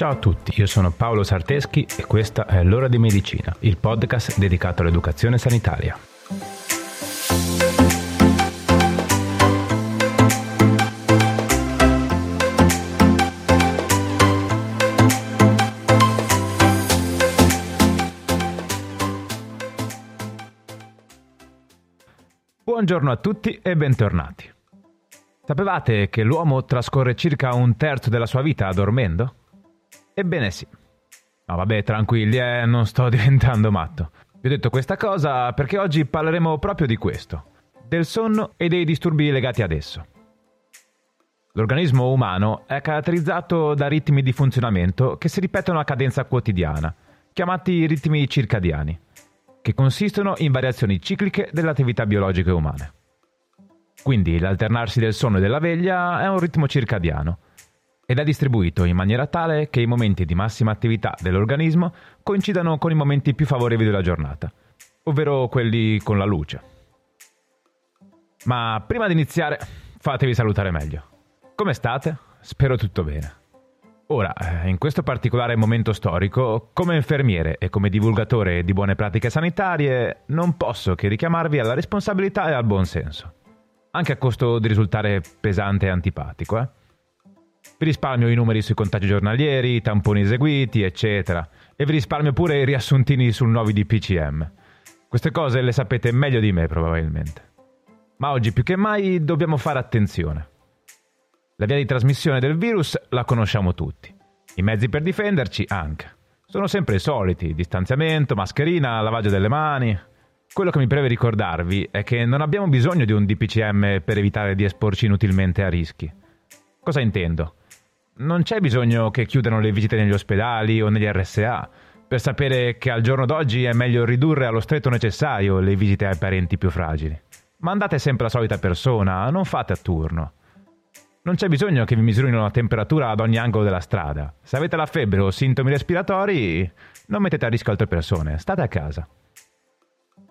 Ciao a tutti, io sono Paolo Sarteschi e questa è L'ora di medicina, il podcast dedicato all'educazione sanitaria. Buongiorno a tutti e bentornati. Sapevate che l'uomo trascorre circa un terzo della sua vita dormendo? Ebbene sì. No, vabbè, tranquilli, eh, non sto diventando matto. Vi ho detto questa cosa perché oggi parleremo proprio di questo, del sonno e dei disturbi legati ad esso. L'organismo umano è caratterizzato da ritmi di funzionamento che si ripetono a cadenza quotidiana, chiamati ritmi circadiani, che consistono in variazioni cicliche delle attività biologiche umane. Quindi l'alternarsi del sonno e della veglia è un ritmo circadiano, ed è distribuito in maniera tale che i momenti di massima attività dell'organismo coincidano con i momenti più favorevoli della giornata, ovvero quelli con la luce. Ma prima di iniziare, fatevi salutare meglio. Come state? Spero tutto bene. Ora, eh, in questo particolare momento storico, come infermiere e come divulgatore di buone pratiche sanitarie, non posso che richiamarvi alla responsabilità e al buon senso. Anche a costo di risultare pesante e antipatico, eh? Vi risparmio i numeri sui contagi giornalieri, i tamponi eseguiti, eccetera. E vi risparmio pure i riassuntini sul nuovi DPCM. Queste cose le sapete meglio di me, probabilmente. Ma oggi più che mai dobbiamo fare attenzione. La via di trasmissione del virus la conosciamo tutti. I mezzi per difenderci anche. Sono sempre i soliti, distanziamento, mascherina, lavaggio delle mani. Quello che mi preve ricordarvi è che non abbiamo bisogno di un DPCM per evitare di esporci inutilmente a rischi. Cosa intendo? Non c'è bisogno che chiudano le visite negli ospedali o negli RSA per sapere che al giorno d'oggi è meglio ridurre allo stretto necessario le visite ai parenti più fragili. Mandate sempre la solita persona, non fate a turno. Non c'è bisogno che vi misurino la temperatura ad ogni angolo della strada. Se avete la febbre o sintomi respiratori, non mettete a rischio altre persone, state a casa.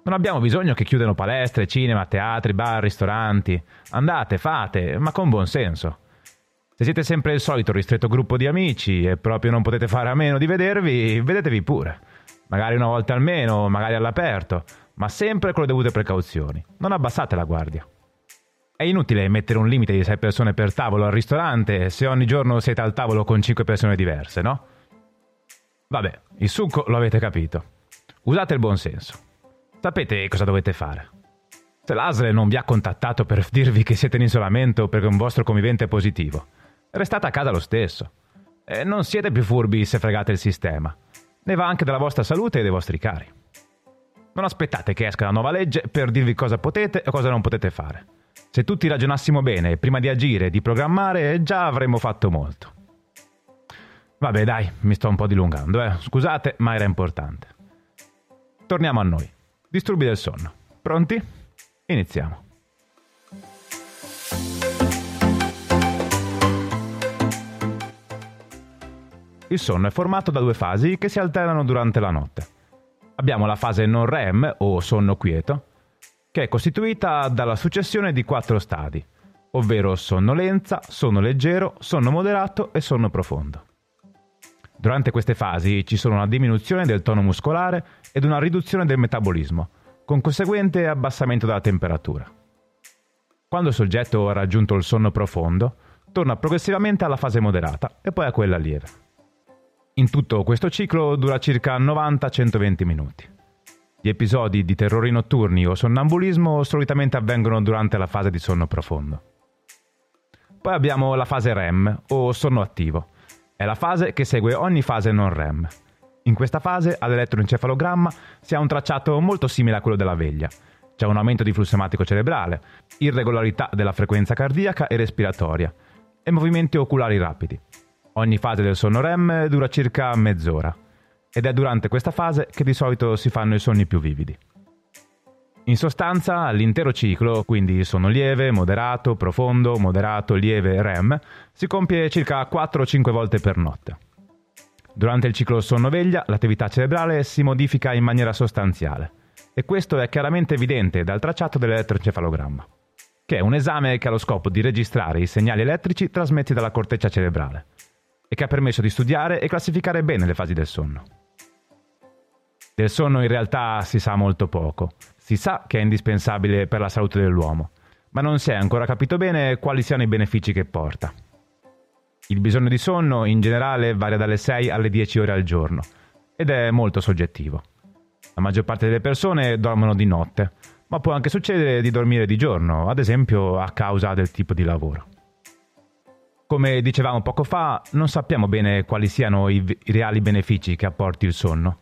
Non abbiamo bisogno che chiudano palestre, cinema, teatri, bar, ristoranti. Andate, fate, ma con buon senso. Se siete sempre il solito ristretto gruppo di amici e proprio non potete fare a meno di vedervi, vedetevi pure. Magari una volta almeno, magari all'aperto, ma sempre con le dovute precauzioni. Non abbassate la guardia. È inutile mettere un limite di 6 persone per tavolo al ristorante se ogni giorno siete al tavolo con 5 persone diverse, no? Vabbè, il succo lo avete capito. Usate il buon senso. Sapete cosa dovete fare. Se l'ASL non vi ha contattato per dirvi che siete in isolamento perché un vostro convivente è positivo, restate a casa lo stesso. E non siete più furbi se fregate il sistema. Ne va anche della vostra salute e dei vostri cari. Non aspettate che esca la nuova legge per dirvi cosa potete e cosa non potete fare. Se tutti ragionassimo bene prima di agire e di programmare, già avremmo fatto molto. Vabbè, dai, mi sto un po' dilungando, eh. Scusate, ma era importante. Torniamo a noi. Disturbi del sonno. Pronti? Iniziamo. Il sonno è formato da due fasi che si alternano durante la notte. Abbiamo la fase non REM o sonno quieto, che è costituita dalla successione di quattro stadi, ovvero sonnolenza, sonno leggero, sonno moderato e sonno profondo. Durante queste fasi ci sono una diminuzione del tono muscolare ed una riduzione del metabolismo, con conseguente abbassamento della temperatura. Quando il soggetto ha raggiunto il sonno profondo, torna progressivamente alla fase moderata e poi a quella lieve. In tutto questo ciclo dura circa 90-120 minuti. Gli episodi di terrori notturni o sonnambulismo solitamente avvengono durante la fase di sonno profondo. Poi abbiamo la fase REM o sonno attivo. È la fase che segue ogni fase non REM. In questa fase all'elettroencefalogramma si ha un tracciato molto simile a quello della veglia. C'è un aumento di flusso ematico cerebrale, irregolarità della frequenza cardiaca e respiratoria e movimenti oculari rapidi. Ogni fase del sonno REM dura circa mezz'ora ed è durante questa fase che di solito si fanno i sogni più vividi. In sostanza, l'intero ciclo, quindi sonno lieve, moderato, profondo, moderato, lieve, REM, si compie circa 4-5 volte per notte. Durante il ciclo sonno-veglia l'attività cerebrale si modifica in maniera sostanziale e questo è chiaramente evidente dal tracciato dell'elettroencefalogramma, che è un esame che ha lo scopo di registrare i segnali elettrici trasmessi dalla corteccia cerebrale e che ha permesso di studiare e classificare bene le fasi del sonno. Del sonno in realtà si sa molto poco. Si sa che è indispensabile per la salute dell'uomo, ma non si è ancora capito bene quali siano i benefici che porta. Il bisogno di sonno in generale varia dalle 6 alle 10 ore al giorno ed è molto soggettivo. La maggior parte delle persone dormono di notte, ma può anche succedere di dormire di giorno, ad esempio a causa del tipo di lavoro. Come dicevamo poco fa, non sappiamo bene quali siano i, i reali benefici che apporti il sonno,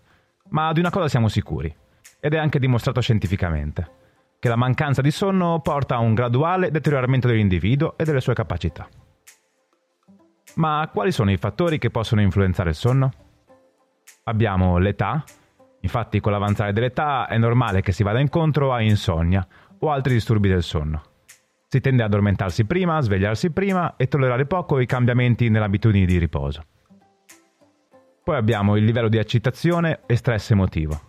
ma di una cosa siamo sicuri, ed è anche dimostrato scientificamente, che la mancanza di sonno porta a un graduale deterioramento dell'individuo e delle sue capacità. Ma quali sono i fattori che possono influenzare il sonno? Abbiamo l'età, infatti con l'avanzare dell'età è normale che si vada incontro a insonnia o altri disturbi del sonno. Si tende ad addormentarsi prima, svegliarsi prima e tollerare poco i cambiamenti nelle abitudini di riposo. Poi abbiamo il livello di eccitazione e stress emotivo.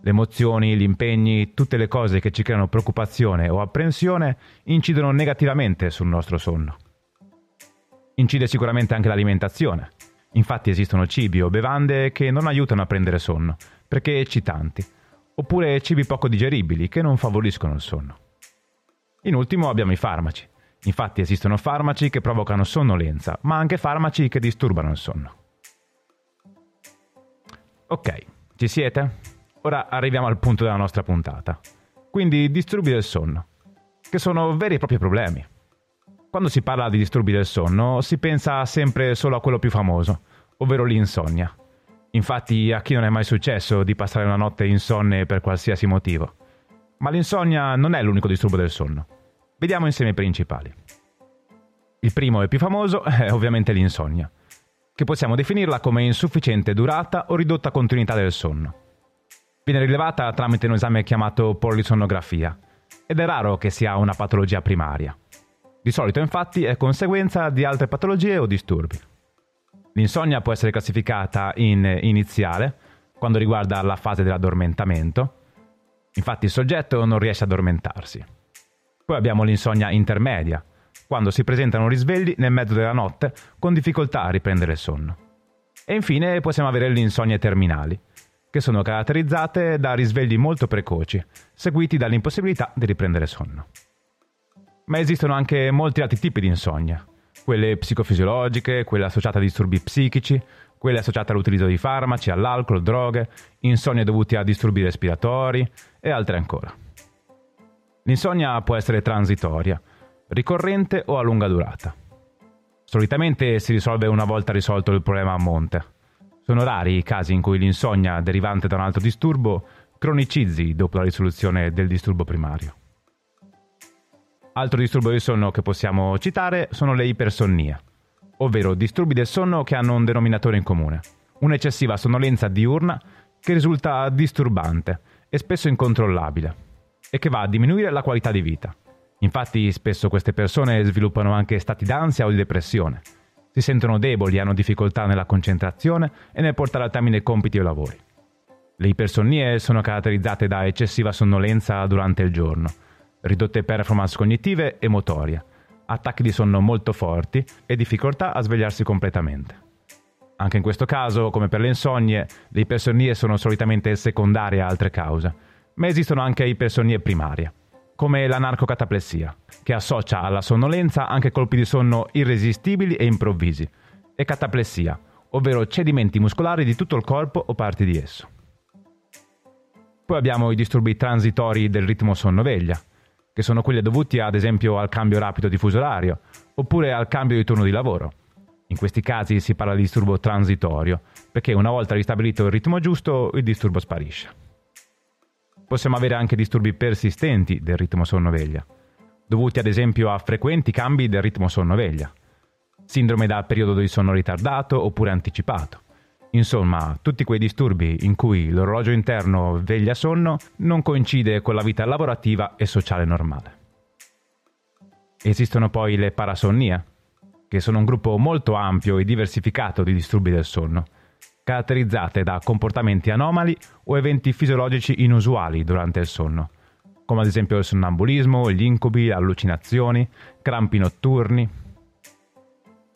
Le emozioni, gli impegni, tutte le cose che ci creano preoccupazione o apprensione incidono negativamente sul nostro sonno. Incide sicuramente anche l'alimentazione. Infatti esistono cibi o bevande che non aiutano a prendere sonno, perché eccitanti, oppure cibi poco digeribili che non favoriscono il sonno. In ultimo abbiamo i farmaci. Infatti esistono farmaci che provocano sonnolenza, ma anche farmaci che disturbano il sonno. Ok, ci siete? Ora arriviamo al punto della nostra puntata. Quindi disturbi del sonno, che sono veri e propri problemi. Quando si parla di disturbi del sonno si pensa sempre solo a quello più famoso, ovvero l'insonnia. Infatti a chi non è mai successo di passare una notte insonne per qualsiasi motivo. Ma l'insonnia non è l'unico disturbo del sonno. Vediamo insieme i principali. Il primo e più famoso è ovviamente l'insonnia, che possiamo definirla come insufficiente durata o ridotta continuità del sonno. Viene rilevata tramite un esame chiamato polisonnografia ed è raro che sia una patologia primaria. Di solito infatti è conseguenza di altre patologie o disturbi. L'insonnia può essere classificata in iniziale, quando riguarda la fase dell'addormentamento. Infatti il soggetto non riesce ad addormentarsi. Poi abbiamo l'insonnia intermedia, quando si presentano risvegli nel mezzo della notte con difficoltà a riprendere il sonno. E infine possiamo avere le insonnie terminali, che sono caratterizzate da risvegli molto precoci, seguiti dall'impossibilità di riprendere sonno. Ma esistono anche molti altri tipi di insonnia, quelle psicofisiologiche, quelle associate a disturbi psichici, quelle associate all'utilizzo di farmaci, all'alcol, droghe, insonnie dovute a disturbi respiratori e altre ancora. L'insonnia può essere transitoria, ricorrente o a lunga durata. Solitamente si risolve una volta risolto il problema a monte. Sono rari i casi in cui l'insonnia derivante da un altro disturbo cronicizzi dopo la risoluzione del disturbo primario. Altro disturbo del sonno che possiamo citare sono le ipersonnie, ovvero disturbi del sonno che hanno un denominatore in comune, un'eccessiva sonnolenza diurna che risulta disturbante e spesso incontrollabile e che va a diminuire la qualità di vita. Infatti spesso queste persone sviluppano anche stati d'ansia o di depressione. Si sentono deboli, hanno difficoltà nella concentrazione e nel portare a termine compiti o lavori. Le ipersonnie sono caratterizzate da eccessiva sonnolenza durante il giorno, ridotte performance cognitive e motorie, attacchi di sonno molto forti e difficoltà a svegliarsi completamente. Anche in questo caso, come per le insonnie, le ipersonnie sono solitamente secondarie a altre cause, ma esistono anche ipersonie primarie, come la narcocataplessia, che associa alla sonnolenza anche colpi di sonno irresistibili e improvvisi, e cataplessia, ovvero cedimenti muscolari di tutto il corpo o parti di esso. Poi abbiamo i disturbi transitori del ritmo sonno-veglia, che sono quelli dovuti ad esempio al cambio rapido di fuso orario, oppure al cambio di turno di lavoro. In questi casi si parla di disturbo transitorio, perché una volta ristabilito il ritmo giusto, il disturbo sparisce. Possiamo avere anche disturbi persistenti del ritmo sonno-veglia, dovuti ad esempio a frequenti cambi del ritmo sonno-veglia, sindrome da periodo di sonno ritardato oppure anticipato. Insomma, tutti quei disturbi in cui l'orologio interno veglia-sonno non coincide con la vita lavorativa e sociale normale. Esistono poi le parasonnie, che sono un gruppo molto ampio e diversificato di disturbi del sonno, caratterizzate da comportamenti anomali o eventi fisiologici inusuali durante il sonno, come ad esempio il sonnambulismo, gli incubi, allucinazioni, crampi notturni.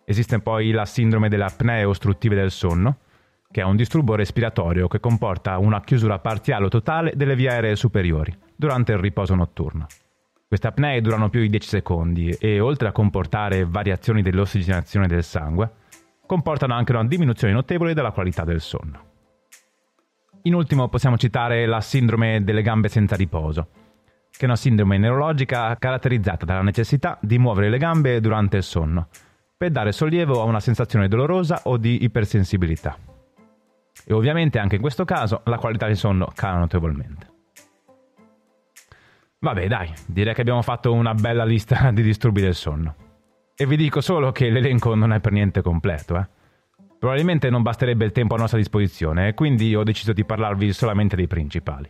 Esiste poi la sindrome delle apnee ostruttive del sonno, che è un disturbo respiratorio che comporta una chiusura parziale o totale delle vie aeree superiori durante il riposo notturno. Queste apnee durano più di 10 secondi e, oltre a comportare variazioni dell'ossigenazione del sangue, comportano anche una diminuzione notevole della qualità del sonno. In ultimo possiamo citare la sindrome delle gambe senza riposo, che è una sindrome neurologica caratterizzata dalla necessità di muovere le gambe durante il sonno, per dare sollievo a una sensazione dolorosa o di ipersensibilità. E ovviamente anche in questo caso la qualità del sonno cala notevolmente. Vabbè dai, direi che abbiamo fatto una bella lista di disturbi del sonno. E vi dico solo che l'elenco non è per niente completo, eh. Probabilmente non basterebbe il tempo a nostra disposizione quindi ho deciso di parlarvi solamente dei principali.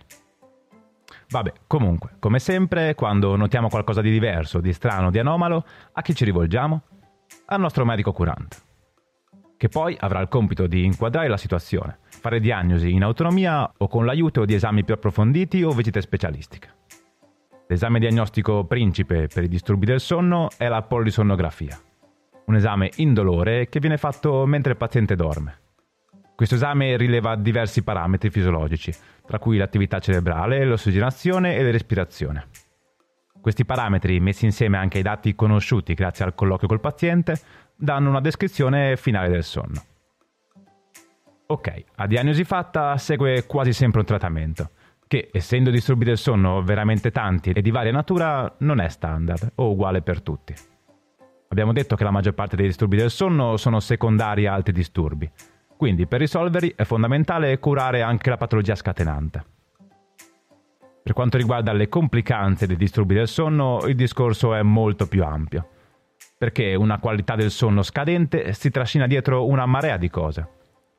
Vabbè, comunque, come sempre, quando notiamo qualcosa di diverso, di strano, di anomalo, a chi ci rivolgiamo? Al nostro medico curante, che poi avrà il compito di inquadrare la situazione, fare diagnosi in autonomia o con l'aiuto di esami più approfonditi o visite specialistiche. L'esame diagnostico principe per i disturbi del sonno è la polisonnografia un esame indolore che viene fatto mentre il paziente dorme. Questo esame rileva diversi parametri fisiologici, tra cui l'attività cerebrale, l'ossigenazione e la respirazione. Questi parametri, messi insieme anche ai dati conosciuti grazie al colloquio col paziente, danno una descrizione finale del sonno. Ok, a diagnosi fatta segue quasi sempre un trattamento, che essendo disturbi del sonno veramente tanti e di varia natura non è standard o uguale per tutti. Abbiamo detto che la maggior parte dei disturbi del sonno sono secondari a altri disturbi, quindi per risolverli è fondamentale curare anche la patologia scatenante. Per quanto riguarda le complicanze dei disturbi del sonno, il discorso è molto più ampio, perché una qualità del sonno scadente si trascina dietro una marea di cose.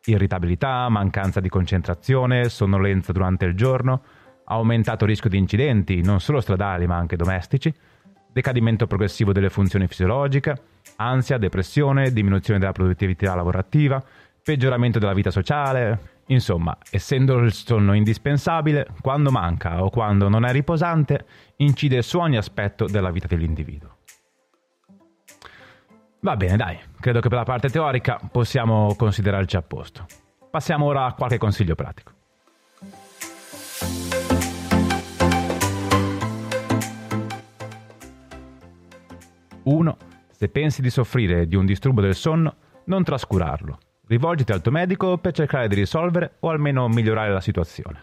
Irritabilità, mancanza di concentrazione, sonnolenza durante il giorno, aumentato rischio di incidenti, non solo stradali ma anche domestici, decadimento progressivo delle funzioni fisiologiche, ansia, depressione, diminuzione della produttività lavorativa, peggioramento della vita sociale. Insomma, essendo il sonno indispensabile, quando manca o quando non è riposante, incide su ogni aspetto della vita dell'individuo. Va bene, dai, credo che per la parte teorica possiamo considerarci a posto. Passiamo ora a qualche consiglio pratico. 1. Se pensi di soffrire di un disturbo del sonno, non trascurarlo. Rivolgiti al tuo medico per cercare di risolvere o almeno migliorare la situazione.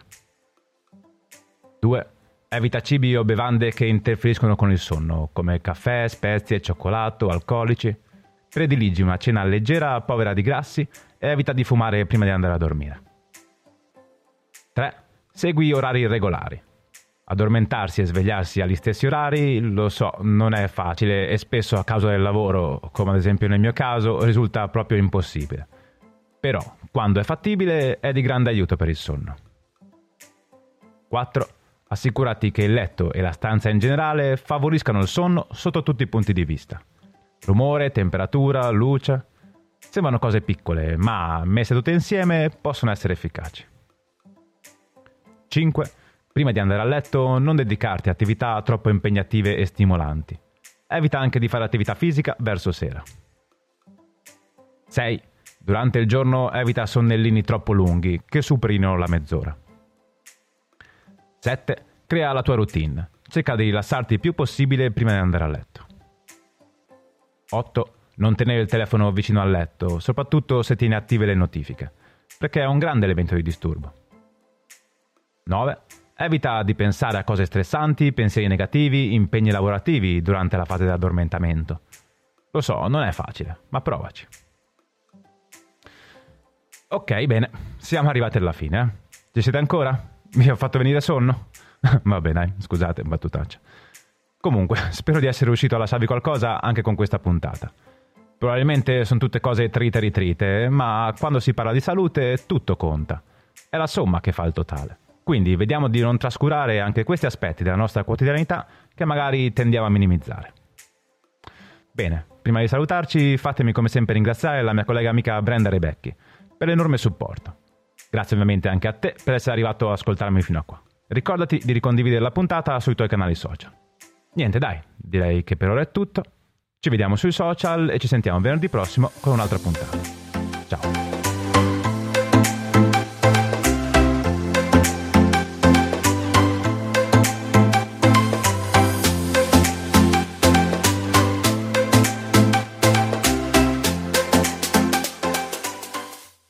2. Evita cibi o bevande che interferiscono con il sonno, come caffè, spezie, cioccolato, alcolici. Prediligi una cena leggera, povera di grassi e evita di fumare prima di andare a dormire. 3. Segui orari regolari. Addormentarsi e svegliarsi agli stessi orari, lo so, non è facile e spesso a causa del lavoro, come ad esempio nel mio caso, risulta proprio impossibile. Però, quando è fattibile, è di grande aiuto per il sonno. 4. Assicurati che il letto e la stanza in generale favoriscano il sonno sotto tutti i punti di vista. Rumore, temperatura, luce. Sembrano cose piccole, ma messe tutte insieme possono essere efficaci. 5 Prima di andare a letto non dedicarti a attività troppo impegnative e stimolanti. Evita anche di fare attività fisica verso sera. 6. Durante il giorno evita sonnellini troppo lunghi che superino la mezz'ora. 7. Crea la tua routine. Cerca di rilassarti il più possibile prima di andare a letto. 8. Non tenere il telefono vicino al letto, soprattutto se tieni attive le notifiche, perché è un grande elemento di disturbo. 9. Evita di pensare a cose stressanti, pensieri negativi, impegni lavorativi durante la fase di addormentamento. Lo so, non è facile, ma provaci. Ok, bene, siamo arrivati alla fine. Eh? Ci siete ancora? Mi ho fatto venire sonno? Vabbè, dai, scusate, battutaccia. Comunque, spero di essere riuscito a lasciarvi qualcosa anche con questa puntata. Probabilmente sono tutte cose trite ritrite, ma quando si parla di salute tutto conta. È la somma che fa il totale. Quindi vediamo di non trascurare anche questi aspetti della nostra quotidianità che magari tendiamo a minimizzare. Bene, prima di salutarci fatemi come sempre ringraziare la mia collega amica Brenda Rebecchi per l'enorme supporto. Grazie ovviamente anche a te per essere arrivato ad ascoltarmi fino a qua. Ricordati di ricondividere la puntata sui tuoi canali social. Niente dai, direi che per ora è tutto. Ci vediamo sui social e ci sentiamo venerdì prossimo con un'altra puntata. Ciao!